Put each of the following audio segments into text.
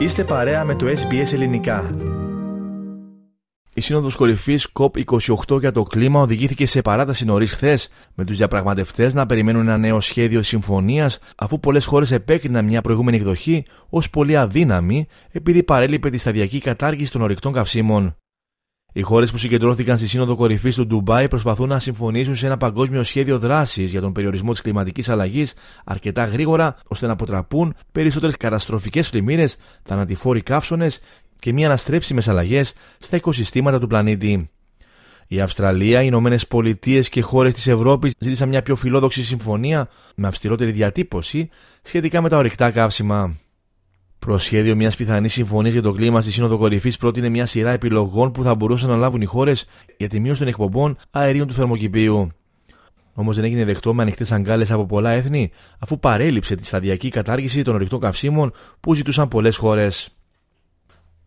Είστε παρέα με το SBS Ελληνικά. Η Σύνοδος Κορυφής COP28 για το κλίμα οδηγήθηκε σε παράταση νωρίς χθες, με τους διαπραγματευτές να περιμένουν ένα νέο σχέδιο συμφωνίας, αφού πολλές χώρες επέκριναν μια προηγούμενη εκδοχή ως πολύ αδύναμη, επειδή παρέλειπε τη σταδιακή κατάργηση των ορυκτών καυσίμων. Οι χώρες που συγκεντρώθηκαν στη Σύνοδο Κορυφής του Ντουμπάι προσπαθούν να συμφωνήσουν σε ένα παγκόσμιο σχέδιο δράσης για τον περιορισμό της κλιματικής αλλαγής αρκετά γρήγορα ώστε να αποτραπούν περισσότερες καταστροφικές πλημμύρες, θανατηφόροι καύσονες και μη αναστρέψιμες αλλαγές στα οικοσυστήματα του πλανήτη. Η Αυστραλία, οι Ηνωμένες Πολιτείες και χώρες της Ευρώπης ζήτησαν μια πιο φιλόδοξη συμφωνία με αυστηρότερη διατύπωση σχετικά με τα ορυκτά καύσιμα. Προσχέδιο μιας πιθανής συμφωνίας για το κλίμα στη Σύνοδο Κορυφής πρότεινε μια σειρά επιλογών που θα μπορούσαν να λάβουν οι χώρες για τη μείωση των εκπομπών αερίων του θερμοκηπίου. Όμως δεν έγινε δεκτό με ανοιχτές αγκάλες από πολλά έθνη, αφού παρέλειψε τη σταδιακή κατάργηση των ορεικτών καυσίμων που ζητούσαν πολλές χώρες.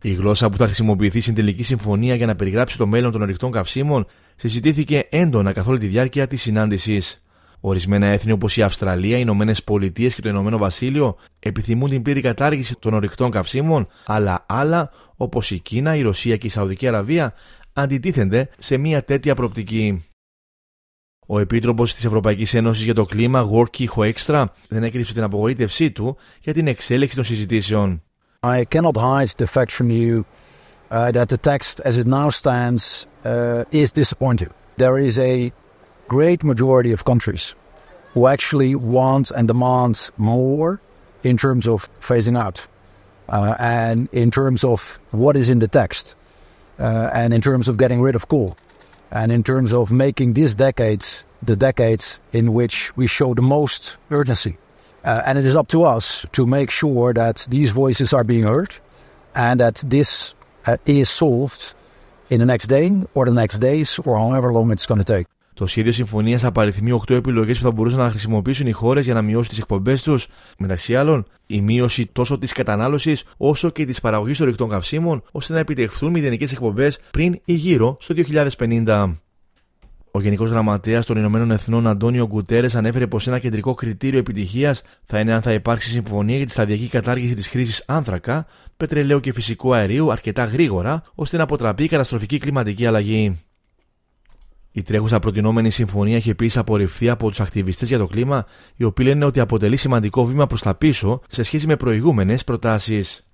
Η γλώσσα που θα χρησιμοποιηθεί στην τελική συμφωνία για να περιγράψει το μέλλον των ορεικτών καυσίμων συζητήθηκε έντονα καθ' όλη τη διάρκεια της συνάντησης. Ορισμένα έθνη όπως η Αυστραλία, οι Ηνωμένες Πολιτείες και το Ηνωμένο Βασίλειο επιθυμούν την πλήρη κατάργηση των ορεικτών καυσίμων, αλλά άλλα όπως η Κίνα, η Ρωσία και η Σαουδική Αραβία αντιτίθενται σε μια τέτοια προοπτική. Ο Επίτροπος της Ευρωπαϊκής Ένωσης για το Κλίμα, Worky Hoekstra, δεν έκρυψε την απογοήτευσή του για την εξέλιξη των συζητήσεων. I cannot hide the fact from you uh, that the text as it now stands uh, is disappointing. There is a great majority of countries who actually want and demand more in terms of phasing out uh, and in terms of what is in the text uh, and in terms of getting rid of coal and in terms of making this decade the decade in which we show the most urgency. Uh, and it is up to us to make sure that these voices are being heard and that this uh, is solved in the next day or the next days or however long it's going to take. Το σχέδιο συμφωνίας απαριθμεί 8 επιλογές που θα μπορούσαν να χρησιμοποιήσουν οι χώρες για να μειώσουν τις εκπομπές τους. Μεταξύ άλλων, η μείωση τόσο της κατανάλωσης όσο και της παραγωγής των ρηκτών καυσίμων, ώστε να επιτευχθούν μηδενικές εκπομπές πριν ή γύρω στο 2050. Ο Γενικός Γραμματέας των Ηνωμένων Εθνών Αντώνιο Γκουτέρες ανέφερε πως ένα κεντρικό κριτήριο επιτυχίας θα είναι αν θα υπάρξει συμφωνία για τη σταδιακή κατάργηση της χρήσης άνθρακα, πετρελαίου και φυσικού αερίου αρκετά γρήγορα, ώστε να αποτραπεί η καταστροφική κλιματική αλλαγή. Η τρέχουσα προτινόμενη συμφωνία έχει επίσης απορριφθεί από τους ακτιβιστές για το κλίμα, οι οποίοι λένε ότι αποτελεί σημαντικό βήμα προς τα πίσω σε σχέση με προηγούμενες προτάσεις.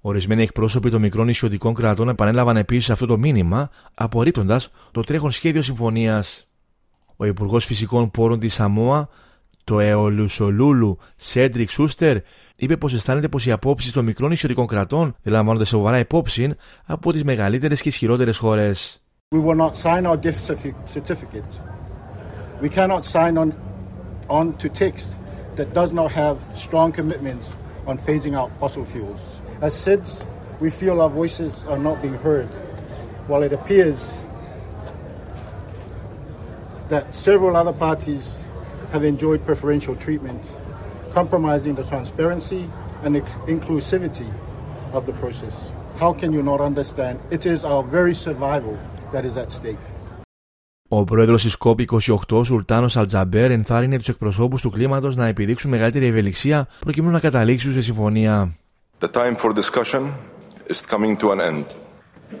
Ορισμένοι εκπρόσωποι των μικρών νησιωτικών κρατών επανέλαβαν επίσης αυτό το μήνυμα, απορρίπτοντας το τρέχον σχέδιο συμφωνίας. Ο Υπουργός Φυσικών Πόρων της Σαμόα, το Εολουσολούλου Σέντρικ Σούστερ, είπε πως αισθάνεται πως οι απόψεις των μικρών νησιωτικών κρατών δεν λαμβάνονται σοβαρά υπόψη από τις μεγαλύτερες και ισχυρότερες χώρες. We will not sign our gift certificate. We cannot sign on, on to text that does not have strong commitments on phasing out fossil fuels. As SIDS, we feel our voices are not being heard, while it appears that several other parties have enjoyed preferential treatment, compromising the transparency and inclusivity of the process. How can you not understand? It is our very survival that is at stake. Ο πρόεδρο τη COP28, Σουλτάνο Αλτζαμπέρ, ενθάρρυνε του εκπροσώπου του κλίματο να επιδείξουν μεγαλύτερη ευελιξία προκειμένου να καταλήξουν σε συμφωνία. The time for discussion is coming to an end,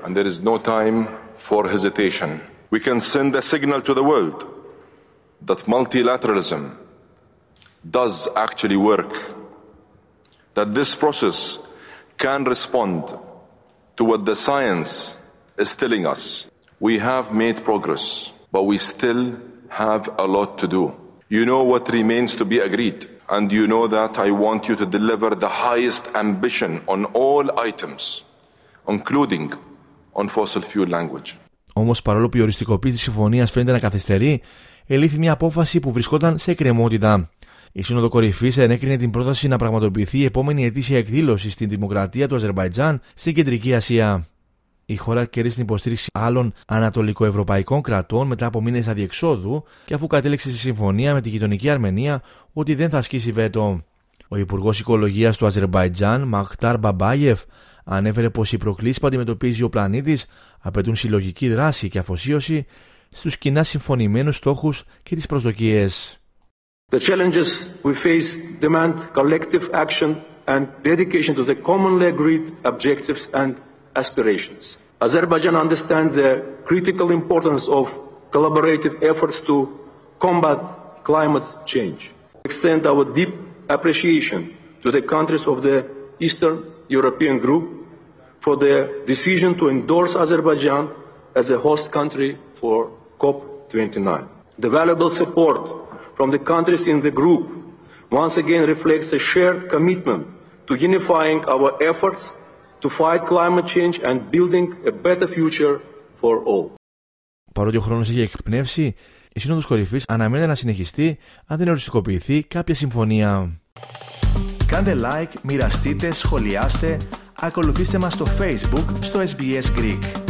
and there is no time for hesitation. We can send a signal to the world that multilateralism does actually work, that this process can respond to what the science is telling us. We have made progress, but we still have a lot to do. You know what remains to be agreed, and you know that I want you to deliver the highest ambition on all items, including on fossil fuel language. Όμως, παρόλο που η οριστικοποίηση της συμφωνίας φαίνεται να καθυστερεί, ελήφθη μια απόφαση που βρισκόταν σε εκκρεμότητα. Η Σύνοδο Κορυφής ενέκρινε την πρόταση να πραγματοποιηθεί η επόμενη ετήσια εκδήλωση στην Δημοκρατία του Αζερβαϊτζάν στην Κεντρική Ασία. Η χώρα κέρδισε την υποστήριξη άλλων ανατολικοευρωπαϊκών κρατών μετά από μήνες αδιεξόδου και αφού κατέληξε στη συμφωνία με τη γειτονική Αρμενία ότι δεν θα ασκήσει βέτο. Ο Υπουργός Οικολογίας του Αζερβαϊτζάν, Μαχτάρ Μπαμπάγεφ, ανέφερε πως οι προκλήσεις που αντιμετωπίζει ο πλανήτης απαιτούν συλλογική δράση και αφοσίωση στους κοινά συμφωνημένους στόχους και τις προσδοκίες. The challenges we face demand collective action and dedication to the commonly agreed objectives and aspirations. Azerbaijan understands the critical importance of collaborative efforts to combat climate change. Extend our deep appreciation to the countries of the Eastern European Group for their decision to endorse Azerbaijan as a host country for COP29. The valuable support from the countries in the group once again reflects a shared commitment to unifying our efforts to fight climate change and building a better future for all. Παρότι ο χρόνος έχει εκπνεύσει, η Σύνοδος Κορυφής αναμένεται να συνεχιστεί αν δεν οριστικοποιηθεί κάποια συμφωνία. Κάντε like, μοιραστείτε, σχολιάστε, ακολουθήστε μας στο Facebook στο SBS Greek.